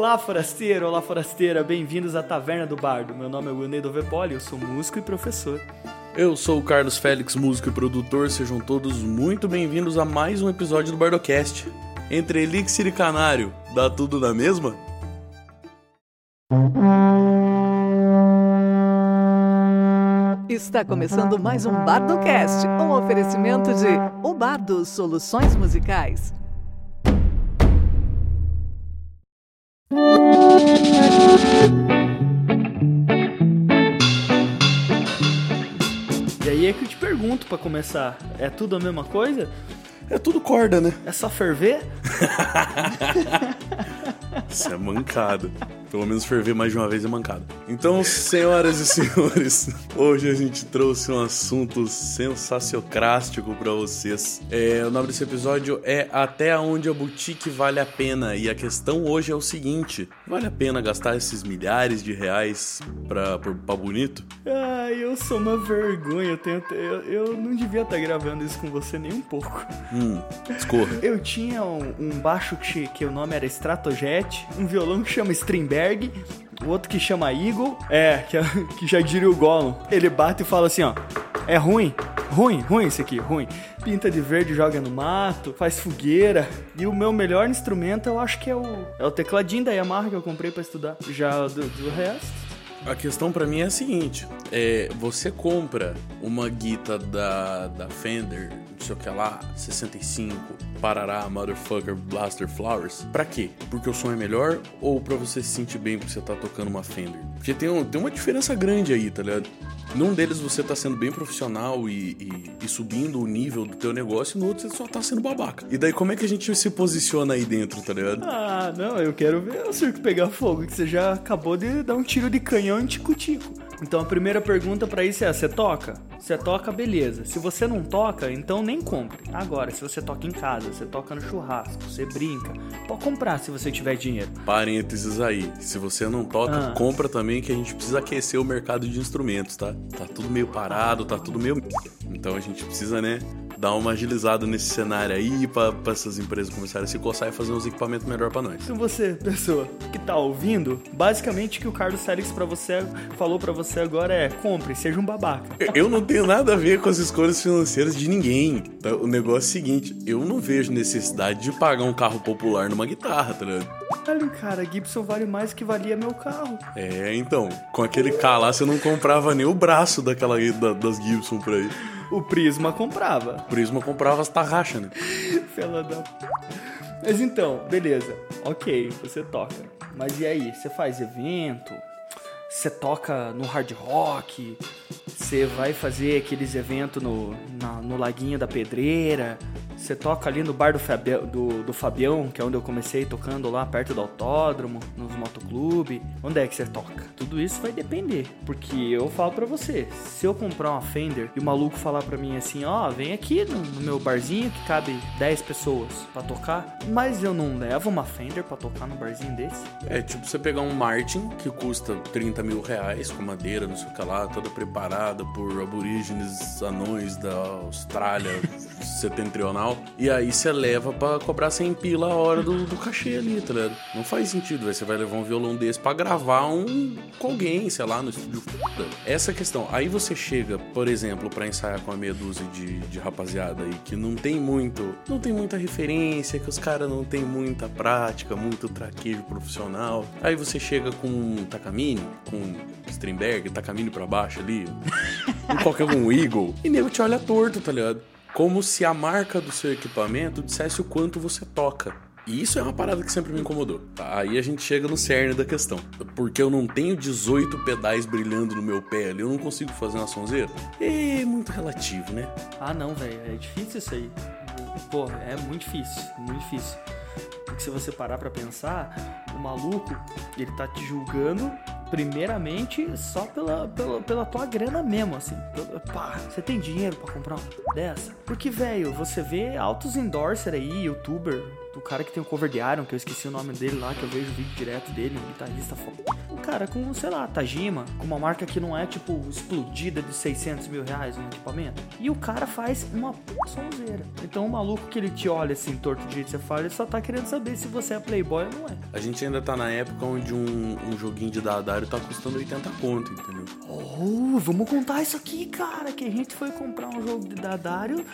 Olá, forasteiro, olá, forasteira, bem-vindos à Taverna do Bardo. Meu nome é Wilney Dovepoli, eu sou músico e professor. Eu sou o Carlos Félix, músico e produtor. Sejam todos muito bem-vindos a mais um episódio do Bardocast. Entre Elixir e Canário, dá tudo na mesma? Está começando mais um Bardocast, um oferecimento de O Bardo Soluções Musicais. E aí é que eu te pergunto pra começar, é tudo a mesma coisa? É tudo corda, né? É só ferver? Isso é mancada. Pelo menos ferver mais de uma vez é mancada. Então, senhoras e senhores, hoje a gente trouxe um assunto sensaciocrástico para vocês. É, o nome desse episódio é Até onde a boutique vale a pena. E a questão hoje é o seguinte: vale a pena gastar esses milhares de reais pra, pra, pra bonito? Ai, eu sou uma vergonha. Eu, tenho, eu, eu não devia estar gravando isso com você nem um pouco. Hum, escorra. Eu tinha um, um baixo que, que o nome era Stratojet, um violão que chama Strindberg, o outro que chama Eagle, é, que, que já diria o Gollum. Ele bate e fala assim, ó, é ruim, ruim, ruim esse aqui, ruim. Pinta de verde, joga no mato, faz fogueira. E o meu melhor instrumento eu acho que é o, é o tecladinho da Yamaha que eu comprei para estudar. Já do, do resto... A questão para mim é a seguinte: é, você compra uma guita da, da Fender, não sei o que lá, 65, Parará, Motherfucker, Blaster Flowers, pra quê? Porque o som é melhor ou pra você se sentir bem porque você tá tocando uma Fender? Porque tem, um, tem uma diferença grande aí, tá ligado? Num deles você tá sendo bem profissional e, e, e, subindo o nível do teu negócio, no outro você só tá sendo babaca. E daí como é que a gente se posiciona aí dentro, tá ligado? Ah, não, eu quero ver o circo pegar fogo, que você já acabou de dar um tiro de canhão em tico-tico. Então a primeira pergunta para isso é: você toca? Você toca, beleza. Se você não toca, então nem compre. Agora, se você toca em casa, você toca no churrasco, você brinca, pode comprar se você tiver dinheiro. Parênteses aí: se você não toca, ah. compra também que a gente precisa aquecer o mercado de instrumentos, tá? Tá tudo meio parado, tá tudo meio. Então a gente precisa, né? Dar uma agilizada nesse cenário aí para essas empresas começarem a se coçar e fazer uns equipamentos melhor para nós. Então você, pessoa que tá ouvindo, basicamente o que o Carlos Félix para você falou para você agora é compre, seja um babaca. Eu não tenho nada a ver com as escolhas financeiras de ninguém. Tá? O negócio é o seguinte, eu não vejo necessidade de pagar um carro popular numa guitarra, tá ligado? Olha, cara, Gibson vale mais que valia meu carro. É, então, com aquele carro lá você não comprava nem o braço daquela da, das Gibson por aí. O Prisma comprava. O Prisma comprava as tarraxas, né? Fela da. Mas então, beleza. Ok, você toca. Mas e aí? Você faz evento? Você toca no hard rock? Você vai fazer aqueles eventos no, na, no Laguinho da Pedreira? Você toca ali no bar do, Fabião, do, do Fabião, que é onde eu comecei tocando lá perto do autódromo, nos motoclube. Onde é que você toca? Tudo isso vai depender. Porque eu falo para você, se eu comprar uma Fender e o maluco falar para mim assim, ó, oh, vem aqui no, no, meu barzinho que cabe 10 pessoas para tocar, mas eu não levo uma Fender para tocar no barzinho desse. É tipo você pegar um Martin que custa 30 mil reais, com madeira, não sei o que lá, toda preparada por aborígenes anões da Austrália setentrional. E aí você leva para cobrar 100 pila a hora do, do cachê ali, tá ligado? Não faz sentido, você vai levar um violão desse para gravar um com alguém, sei lá, no estúdio. Essa questão. Aí você chega, por exemplo, para ensaiar com a meia dúzia de, de rapaziada aí que não tem muito, não tem muita referência, que os caras não tem muita prática, muito traquejo profissional. Aí você chega com um Takamine, com Strindberg, Takamine para baixo ali, um qualquer um Eagle, e nego te olha torto, tá ligado? Como se a marca do seu equipamento dissesse o quanto você toca. E isso é uma parada que sempre me incomodou. Aí a gente chega no cerne da questão. Porque eu não tenho 18 pedais brilhando no meu pé ali, eu não consigo fazer uma sonzeira? É muito relativo, né? Ah, não, velho. É difícil isso aí. Pô, é muito difícil. Muito difícil. Porque se você parar pra pensar, o maluco, ele tá te julgando primeiramente só pela, pela, pela tua grana mesmo, assim. Pá, você tem dinheiro pra comprar uma dessa? Porque, velho, você vê altos endorser aí, youtuber, do cara que tem o cover de Iron, que eu esqueci o nome dele lá, que eu vejo vídeo direto dele, um guitarrista foda. Um cara com, sei lá, Tajima, com uma marca que não é, tipo, explodida de 600 mil reais um equipamento. E o cara faz uma sonzeira. Então o maluco que ele te olha assim, torto de jeito que você fala, ele só tá querendo saber se você é playboy ou não é. A gente ainda tá na época onde um, um joguinho de Dadário tá custando 80 conto, entendeu? Oh, vamos contar isso aqui, cara. Que a gente foi comprar um jogo de Dadário.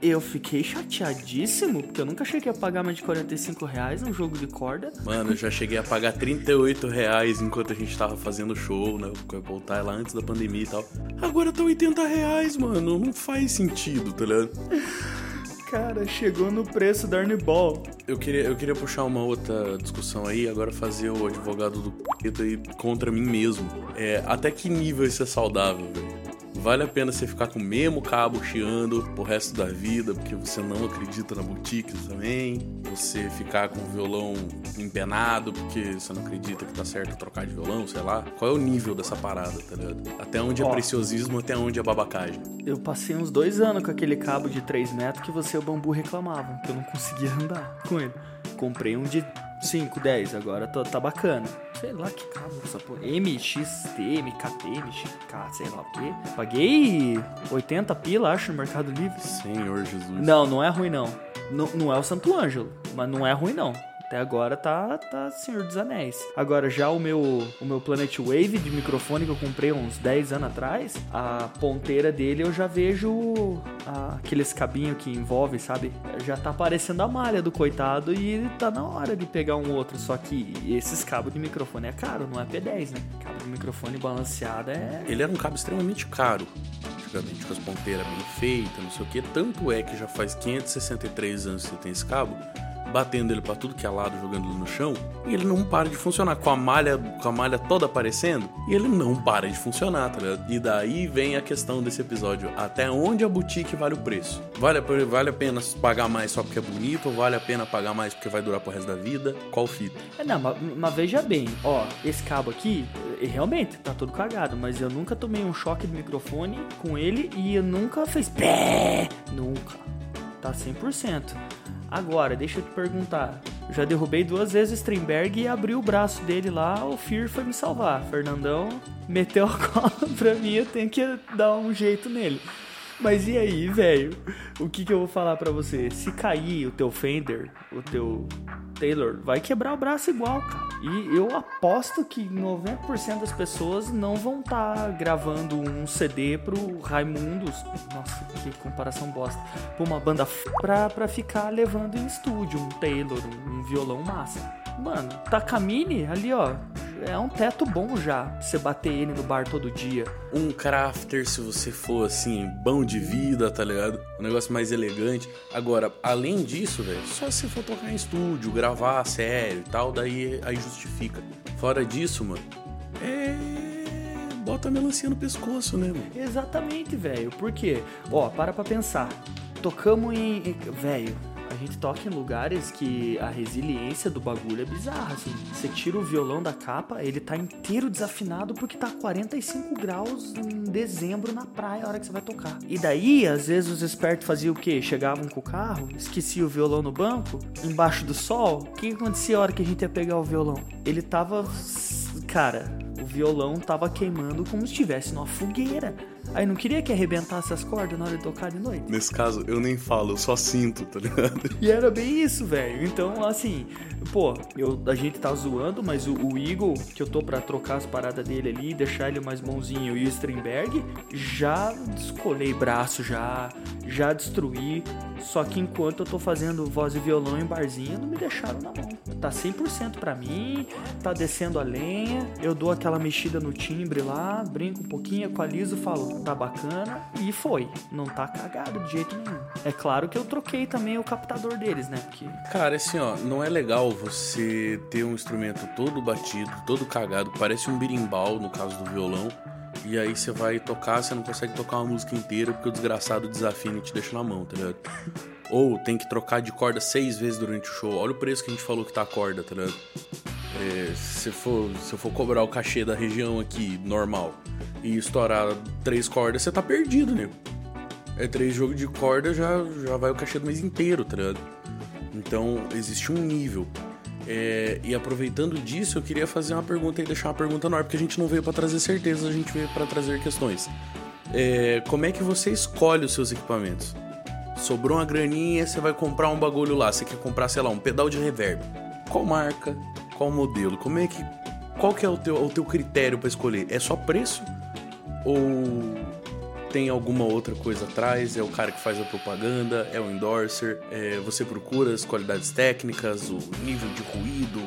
Eu fiquei chateadíssimo, porque eu nunca achei que ia pagar mais de 45 reais num jogo de corda. Mano, eu já cheguei a pagar 38 reais enquanto a gente tava fazendo show, né? Apple Tie lá antes da pandemia e tal. Agora tá 80 reais, mano. Não faz sentido, tá ligado? Cara, chegou no preço da Arniball. Eu queria, eu queria puxar uma outra discussão aí, agora fazer o advogado do p*** aí contra mim mesmo. É, até que nível isso é saudável, velho? Vale a pena você ficar com o mesmo cabo chiando pro resto da vida, porque você não acredita na boutique também. Você ficar com o violão empenado, porque você não acredita que tá certo trocar de violão, sei lá. Qual é o nível dessa parada, tá ligado? Até onde é Ó. preciosismo, até onde é babacagem. Eu passei uns dois anos com aquele cabo de 3 metros que você e o bambu reclamavam, que eu não conseguia andar com ele. Comprei um de 5, 10, agora tá, tá bacana. Sei lá que cabo essa porra. MXT, MKT, MXK, sei lá o quê. Paguei 80 pila, acho, no Mercado Livre. Senhor Jesus. Não, não é ruim não. Não, não é o Santo Ângelo, mas não é ruim não. Até agora tá, tá Senhor dos Anéis. Agora já o meu, o meu Planet Wave de microfone que eu comprei uns 10 anos atrás, a ponteira dele eu já vejo ah, aqueles cabinhos que envolve, sabe? Já tá aparecendo a malha do coitado e tá na hora de pegar um outro. Só que esses cabos de microfone é caro, não é P10, né? Cabo de microfone balanceado é Ele era um cabo extremamente caro, antigamente, com as ponteiras bem feitas, não sei o que. Tanto é que já faz 563 anos que você tem esse cabo, batendo ele pra tudo que é lado, jogando ele no chão, e ele não para de funcionar, com a malha, com a malha toda aparecendo, e ele não para de funcionar, tá ligado? E daí vem a questão desse episódio, até onde a boutique vale o preço? Vale, a- vale a pena pagar mais só porque é bonito, ou vale a pena pagar mais porque vai durar pro resto da vida? Qual fita? É, Não, mas, mas veja bem, ó, esse cabo aqui, eh, realmente tá todo cagado, mas eu nunca tomei um choque de microfone com ele e eu nunca fez pé, nunca. Tá 100%. Agora, deixa eu te perguntar. Eu já derrubei duas vezes Strindberg e abri o braço dele lá, o Fear foi me salvar. Fernandão meteu a cola pra mim, eu tenho que dar um jeito nele. Mas e aí, velho? O que que eu vou falar pra você? Se cair o teu Fender, o teu Taylor, vai quebrar o braço igual, cara. E eu aposto que 90% das pessoas não vão estar gravando um CD pro Raimundos. Nossa, que comparação bosta. Pra uma banda f... pra, pra ficar levando em estúdio um Taylor, um violão massa. Mano, Takamine ali, ó. É um teto bom já. pra Você bater ele no bar todo dia. um crafter se você for assim, bom de vida, tá ligado? Um negócio mais elegante. Agora, além disso, velho, só se for tocar em estúdio, gravar sério e tal, daí aí justifica. Fora disso, mano, é. Bota a melancia no pescoço, né, mano? Exatamente, velho. Por quê? Ó, para pra pensar. Tocamos em- Velho, a gente toca em lugares que a resiliência do bagulho é bizarra, assim. Você tira o violão da capa, ele tá inteiro desafinado porque tá 45 graus em dezembro na praia a hora que você vai tocar. E daí, às vezes, os espertos faziam o quê? Chegavam com o carro, esqueciam o violão no banco, embaixo do sol. O que que acontecia a hora que a gente ia pegar o violão? Ele tava. Cara, o violão tava queimando como se estivesse numa fogueira. Aí não queria que arrebentasse as cordas na hora de tocar de noite. Nesse caso, eu nem falo, eu só sinto, tá ligado? E era bem isso, velho. Então, assim, pô, eu, a gente tá zoando, mas o, o Eagle, que eu tô pra trocar as paradas dele ali, deixar ele mais bonzinho, e o Strindberg, já descolei braço, já, já destruí. Só que enquanto eu tô fazendo voz e violão em barzinho, não me deixaram na mão. Tá 100% pra mim, tá descendo a lenha, eu dou aquela mexida no timbre lá, brinco um pouquinho, equalizo, falo, tá bacana, e foi. Não tá cagado de jeito nenhum. É claro que eu troquei também o captador deles, né? Porque Cara, assim, ó, não é legal você ter um instrumento todo batido, todo cagado, parece um birimbau, no caso do violão, e aí você vai tocar, você não consegue tocar uma música inteira porque o desgraçado desafina e te deixa na mão, tá ligado? Ou tem que trocar de corda seis vezes durante o show. Olha o preço que a gente falou que tá a corda, tá ligado? É, se, for, se eu for cobrar o cachê da região aqui, normal, e estourar três cordas, você tá perdido, nego. É três jogos de corda, já, já vai o cachê do mês inteiro, tá ligado? Então, existe um nível. É, e aproveitando disso, eu queria fazer uma pergunta e deixar uma pergunta no ar, porque a gente não veio para trazer certeza, a gente veio para trazer questões. É, como é que você escolhe os seus equipamentos? Sobrou uma graninha, você vai comprar um bagulho lá, você quer comprar, sei lá, um pedal de reverb. Qual marca? Qual modelo? Como é que qual que é o teu, o teu critério para escolher? É só preço ou tem alguma outra coisa atrás? É o cara que faz a propaganda? É o endorser? É, você procura as qualidades técnicas, o nível de ruído,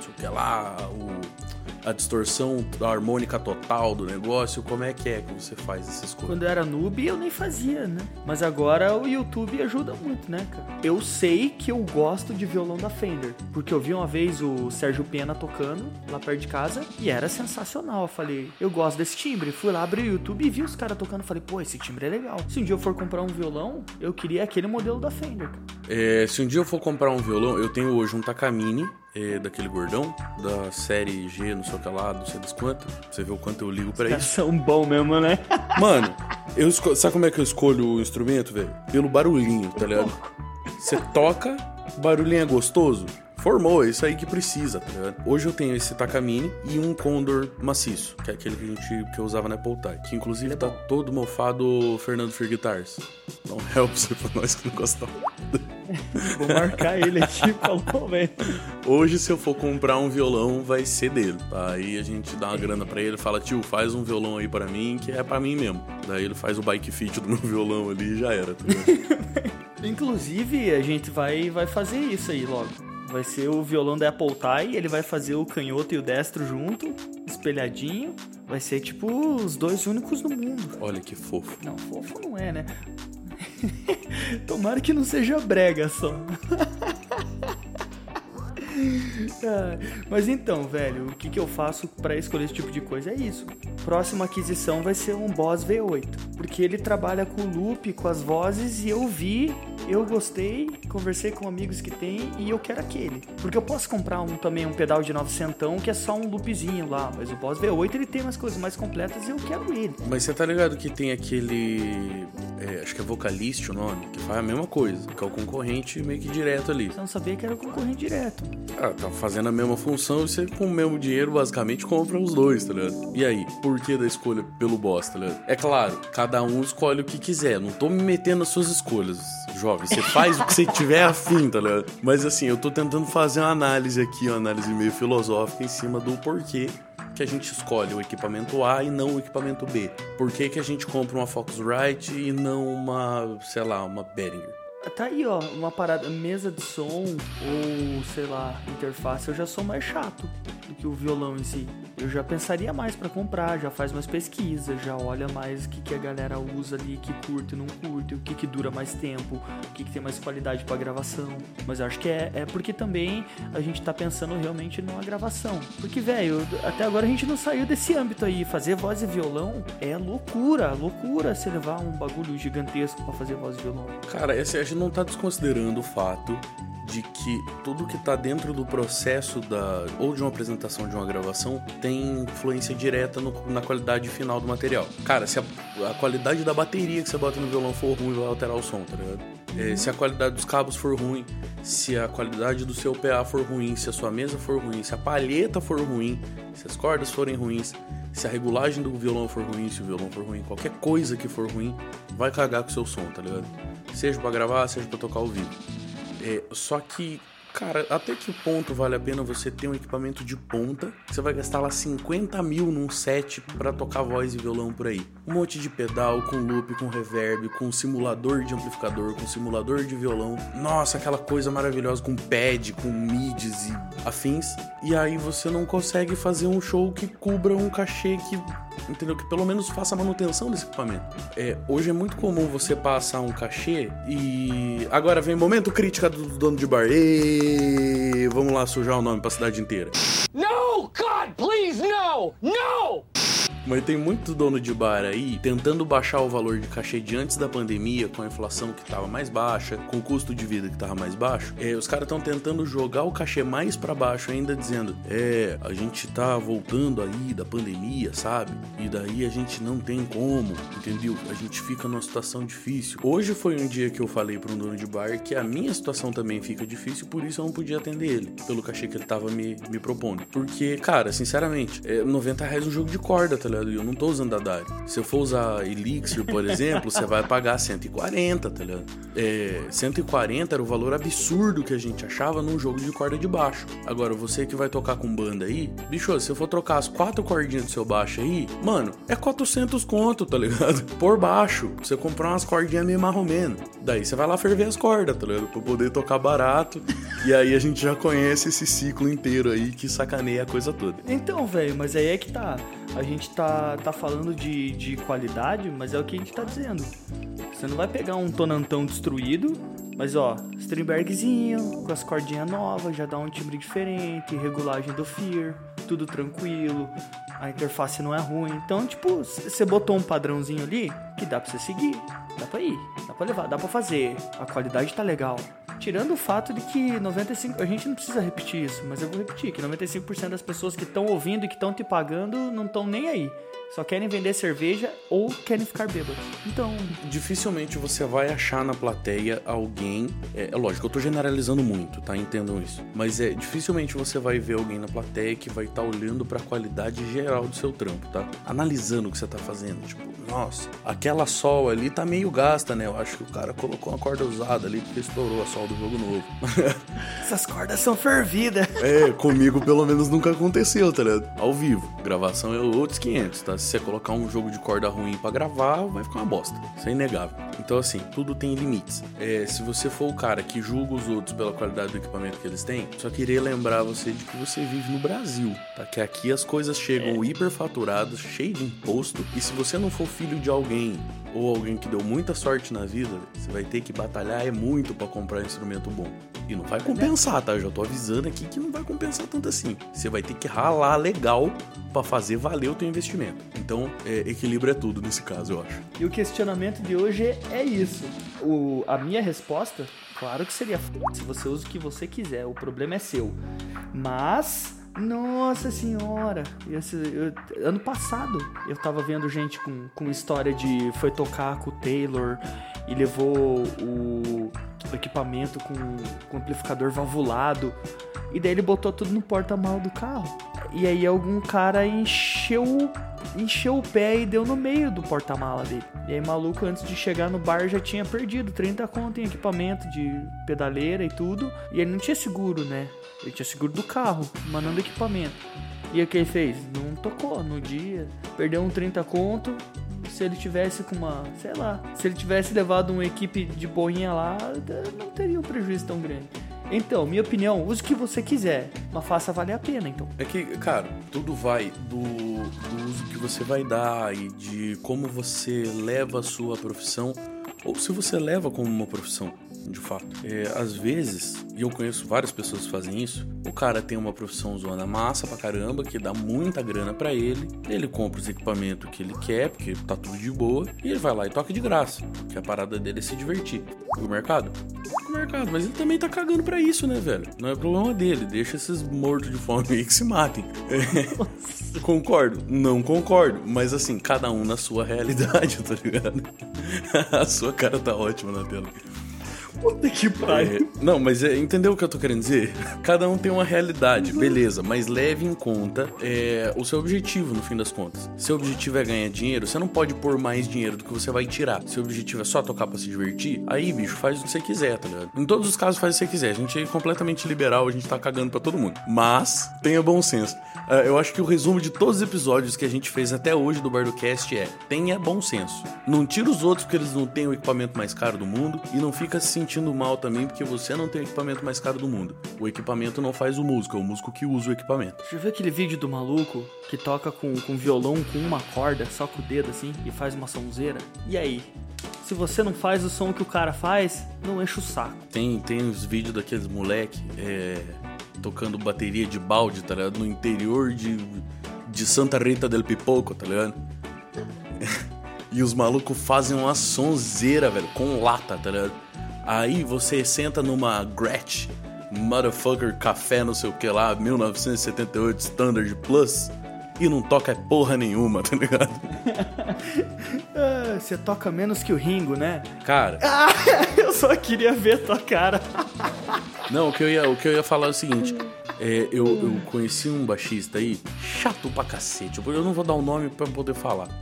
sei o que lá, o a distorção a harmônica total do negócio? Como é que é que você faz essas coisas? Quando eu era noob, eu nem fazia, né? Mas agora o YouTube ajuda muito, né, cara? Eu sei que eu gosto de violão da Fender, porque eu vi uma vez o Sérgio Pena tocando lá perto de casa e era sensacional. Eu falei, eu gosto desse timbre. Fui lá, abri o YouTube e vi os caras tocando. Falei, pô, esse timbre é legal. Se um dia eu for comprar um violão, eu queria aquele modelo da Fender, cara. É, se um dia eu for comprar um violão, eu tenho hoje um Takamine é, daquele gordão, da série G, não sei o que lá, não sei das quantas. Você vê o quanto eu ligo pra isso. São bom mesmo, né? Mano, eu esco... sabe como é que eu escolho o instrumento, velho? Pelo barulhinho, tá ligado? Você toca, o barulhinho é gostoso, formou, é isso aí que precisa, tá ligado? Hoje eu tenho esse Takamine e um Condor maciço, que é aquele que a gente que eu usava na Apple Tie, que inclusive tá todo mofado Fernando Fer Guitars. Não help você pra nós que não gostamos. Vou marcar ele aqui, falou, velho. Hoje, se eu for comprar um violão, vai ser dele. Tá? Aí a gente dá uma grana pra ele, fala, tio, faz um violão aí pra mim, que é pra mim mesmo. Daí ele faz o bike fit do meu violão ali e já era, tá Inclusive, a gente vai, vai fazer isso aí logo. Vai ser o violão da Apple Tie, ele vai fazer o canhoto e o destro junto, espelhadinho. Vai ser tipo os dois únicos no mundo. Olha que fofo. Não, fofo não é, né? Tomara que não seja brega só. Ah, mas então, velho, o que, que eu faço para escolher esse tipo de coisa? É isso. Próxima aquisição vai ser um Boss V8. Porque ele trabalha com loop, com as vozes, e eu vi, eu gostei, conversei com amigos que tem e eu quero aquele. Porque eu posso comprar um também, um pedal de 900 que é só um loopzinho lá. Mas o Boss V8 ele tem umas coisas mais completas e eu quero ele. Mas você tá ligado que tem aquele. É, acho que é Vocalist o nome, que faz a mesma coisa, que é o concorrente meio que direto ali. Eu não sabia que era o concorrente direto. Ah, tá fazendo a mesma função e você com o mesmo dinheiro basicamente compra os dois, tá ligado? E aí, por que da escolha pelo boss, tá ligado? É claro, cada um escolhe o que quiser. Não tô me metendo nas suas escolhas, jovem. Você faz o que você tiver afim, tá ligado? Mas assim, eu tô tentando fazer uma análise aqui, uma análise meio filosófica em cima do porquê que a gente escolhe o equipamento A e não o equipamento B. Por que, que a gente compra uma Focusrite e não uma, sei lá, uma Behringer? Tá aí, ó, uma parada, mesa de som ou, sei lá, interface, eu já sou mais chato do que o violão em si. Eu já pensaria mais para comprar, já faz mais pesquisa, já olha mais o que, que a galera usa ali, que curte e não curte, o que, que dura mais tempo, o que, que tem mais qualidade para gravação. Mas eu acho que é, é porque também a gente tá pensando realmente numa gravação. Porque, velho, até agora a gente não saiu desse âmbito aí. Fazer voz e violão é loucura, loucura você levar um bagulho gigantesco para fazer voz e violão. Cara, esse, a gente não tá desconsiderando o fato de que tudo que está dentro do processo da ou de uma apresentação de uma gravação tem influência direta no, na qualidade final do material. Cara, se a, a, qualidade da bateria que você bota no violão for ruim, vai alterar o som, tá ligado? É, se a qualidade dos cabos for ruim, se a qualidade do seu PA for ruim, se a sua mesa for ruim, se a palheta for ruim, se as cordas forem ruins, se a regulagem do violão for ruim, se o violão for ruim, qualquer coisa que for ruim, vai cagar com o seu som, tá ligado? Seja para gravar, seja para tocar ao vivo. É, só que, cara, até que ponto vale a pena você ter um equipamento de ponta? Você vai gastar lá 50 mil num set para tocar voz e violão por aí. Um monte de pedal, com loop, com reverb, com simulador de amplificador, com simulador de violão. Nossa, aquela coisa maravilhosa com pad, com mids e afins. E aí você não consegue fazer um show que cubra um cachê que entendeu? Que pelo menos faça a manutenção desse equipamento. É, hoje é muito comum você passar um cachê e. Agora vem momento crítica do dono de bar. E vamos lá sujar o nome pra cidade inteira. No, God, please, no! No! Mas tem muito dono de bar aí tentando baixar o valor de cachê de antes da pandemia, com a inflação que tava mais baixa, com o custo de vida que tava mais baixo. É, os caras estão tentando jogar o cachê mais para baixo ainda, dizendo: é, a gente tá voltando aí da pandemia, sabe? E daí a gente não tem como, entendeu? A gente fica numa situação difícil. Hoje foi um dia que eu falei para um dono de bar que a minha situação também fica difícil, por isso eu não podia atender ele, pelo cachê que ele tava me, me propondo. Porque, cara, sinceramente, é 90 reais um jogo de corda, tá ligado? Eu não tô usando a Dari. Se eu for usar Elixir, por exemplo, você vai pagar 140, tá ligado? É, 140 era o valor absurdo que a gente achava num jogo de corda de baixo. Agora, você que vai tocar com banda aí, bicho, se eu for trocar as quatro cordinhas do seu baixo aí, mano, é 400 conto, tá ligado? Por baixo. Você comprar umas cordinhas meio marromeno. Daí você vai lá ferver as cordas, tá ligado? Pra poder tocar barato. e aí a gente já conhece esse ciclo inteiro aí que sacaneia a coisa toda. Então, velho, mas aí é que tá. A gente tá, tá falando de, de qualidade, mas é o que a gente tá dizendo. Você não vai pegar um tonantão destruído, mas ó, Stringbergzinho, com as cordinhas novas, já dá um timbre diferente, regulagem do Fear, tudo tranquilo, a interface não é ruim. Então, tipo, você botou um padrãozinho ali que dá pra você seguir, dá pra ir, dá pra levar, dá pra fazer, a qualidade tá legal. Tirando o fato de que 95%, a gente não precisa repetir isso, mas eu vou repetir, que 95% das pessoas que estão ouvindo e que estão te pagando não estão nem aí. Só querem vender cerveja ou querem ficar bêbados. Então. Dificilmente você vai achar na plateia alguém. É, é lógico, eu tô generalizando muito, tá? Entendam isso. Mas é dificilmente você vai ver alguém na plateia que vai estar tá olhando para a qualidade geral do seu trampo, tá? Analisando o que você tá fazendo. Tipo, nossa, aquela sol ali tá meio gasta, né? Eu acho que o cara colocou uma corda usada ali porque estourou a sol do jogo novo. Essas cordas são fervidas. É, comigo pelo menos nunca aconteceu, tá ligado? Ao vivo. Gravação é outros 500, tá? Se você colocar um jogo de corda ruim para gravar, vai ficar uma bosta. Isso é inegável. Então, assim, tudo tem limites. É, se você for o cara que julga os outros pela qualidade do equipamento que eles têm, só queria lembrar você de que você vive no Brasil, tá? Que aqui as coisas chegam é. hiperfaturadas, cheio de imposto, e se você não for filho de alguém ou alguém que deu muita sorte na vida, você vai ter que batalhar é muito para comprar um instrumento bom. E não vai compensar, tá? Eu já tô avisando aqui que não vai compensar tanto assim. Você vai ter que ralar legal para fazer valer o teu investimento. Então, é, equilíbrio é tudo nesse caso, eu acho. E o questionamento de hoje é isso. O, a minha resposta, claro que seria se você usa o que você quiser, o problema é seu. Mas nossa senhora! Esse, eu, ano passado eu tava vendo gente com, com história de foi tocar com o Taylor e levou o, equipamento com, com amplificador valvulado. E daí ele botou tudo no porta-malas do carro. E aí algum cara encheu encheu o pé e deu no meio do porta-mala dele. E aí, maluco, antes de chegar no bar, já tinha perdido 30 conto em equipamento de pedaleira e tudo. E ele não tinha seguro, né? Ele tinha seguro do carro, mandando equipamento. E o que ele fez? Não tocou no dia. Perdeu um 30 conto. Se ele tivesse com uma, sei lá, se ele tivesse levado uma equipe de boinha lá, não teria um prejuízo tão grande. Então, minha opinião, use o que você quiser, mas faça valer a pena, então. É que, cara, tudo vai do, do uso que você vai dar e de como você leva a sua profissão, ou se você leva como uma profissão de fato. É, às vezes, e eu conheço várias pessoas que fazem isso, o cara tem uma profissão zona massa pra caramba, que dá muita grana para ele, ele compra os equipamentos que ele quer, porque tá tudo de boa, e ele vai lá e toca de graça, que a parada dele é se divertir. E o mercado? O mercado, mas ele também tá cagando para isso, né, velho? Não é problema dele, deixa esses mortos de fome aí que se matem. É, concordo? Não concordo, mas assim, cada um na sua realidade, tá ligado? a sua cara tá ótima na tela. Puta que pariu. É, não, mas é, entendeu o que eu tô querendo dizer? Cada um tem uma realidade, beleza, mas leve em conta é, o seu objetivo no fim das contas. Seu objetivo é ganhar dinheiro, você não pode pôr mais dinheiro do que você vai tirar. Seu objetivo é só tocar pra se divertir, aí, bicho, faz o que você quiser, tá ligado? Em todos os casos, faz o que você quiser. A gente é completamente liberal, a gente tá cagando pra todo mundo. Mas, tenha bom senso. Uh, eu acho que o resumo de todos os episódios que a gente fez até hoje do Bardocast é: tenha bom senso. Não tira os outros porque eles não têm o equipamento mais caro do mundo e não fica se sentindo mal também porque você não tem o equipamento mais caro do mundo. O equipamento não faz o músico, é o músico que usa o equipamento. Você viu aquele vídeo do maluco que toca com, com violão com uma corda, só com o dedo assim, e faz uma sonzeira? E aí? Se você não faz o som que o cara faz, não enche o saco. Tem, tem os vídeos daqueles moleque é, tocando bateria de balde, tá ligado? No interior de de Santa Rita del Pipoco, tá ligado? e os malucos fazem uma sonzeira, velho, com lata, tá ligado? Aí você senta numa Gretsch, motherfucker café, não sei o que lá, 1978 Standard Plus, e não toca porra nenhuma, tá ligado? Ah, Você toca menos que o Ringo, né? Cara, Ah, eu só queria ver tua cara. não, o que eu ia, o que eu ia falar é o seguinte. é, eu, eu conheci um baixista aí, chato pra cacete. Eu não vou dar o nome pra poder falar. tá?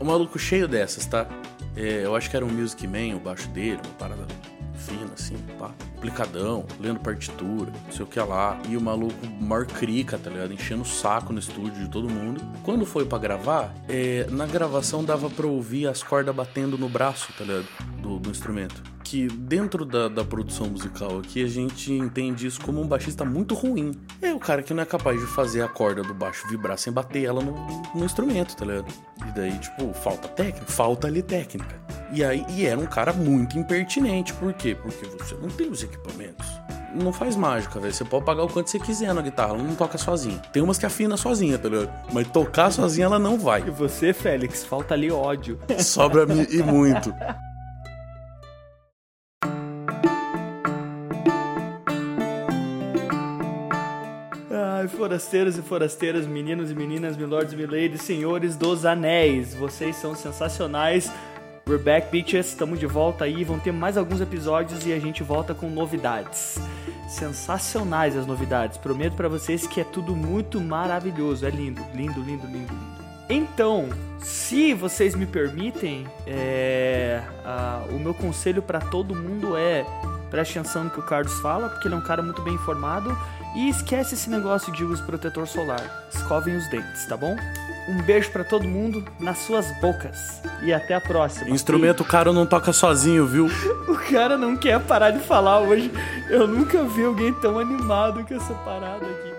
Um maluco cheio dessas, tá? É, eu acho que era um Music Man, o baixo dele, uma parada assim, pá. Aplicadão, lendo partitura, não sei o que lá. E o maluco maior crica, tá ligado? Enchendo o saco no estúdio de todo mundo. Quando foi pra gravar, é, na gravação dava pra ouvir as cordas batendo no braço, tá ligado? Do, do instrumento. Que dentro da, da produção musical aqui, a gente entende isso como um baixista muito ruim. É o cara que não é capaz de fazer a corda do baixo vibrar sem bater ela no, no instrumento, tá ligado? E daí, tipo, falta técnica, falta ali técnica. E aí, e era um cara muito impertinente. Por quê? Porque você não tem os equipamentos. Não faz mágica, velho. Você pode pagar o quanto você quiser na guitarra, ela não toca sozinha. Tem umas que afina sozinha, tá ligado? Mas tocar sozinha ela não vai. E você, Félix, falta ali ódio. Sobra e muito. Forasteiros e forasteiras, meninos e meninas, milords e miladies, senhores dos anéis, vocês são sensacionais. We're back, bitches, estamos de volta aí, vão ter mais alguns episódios e a gente volta com novidades. Sensacionais as novidades, prometo pra vocês que é tudo muito maravilhoso, é lindo, lindo, lindo, lindo, lindo. Então, se vocês me permitem, é, a- o meu conselho pra todo mundo é preste atenção no que o Carlos fala, porque ele é um cara muito bem informado. E esquece esse negócio de uso protetor solar. Escovem os dentes, tá bom? Um beijo pra todo mundo nas suas bocas. E até a próxima. Instrumento caro não toca sozinho, viu? O cara não quer parar de falar hoje. Eu nunca vi alguém tão animado com essa parada aqui.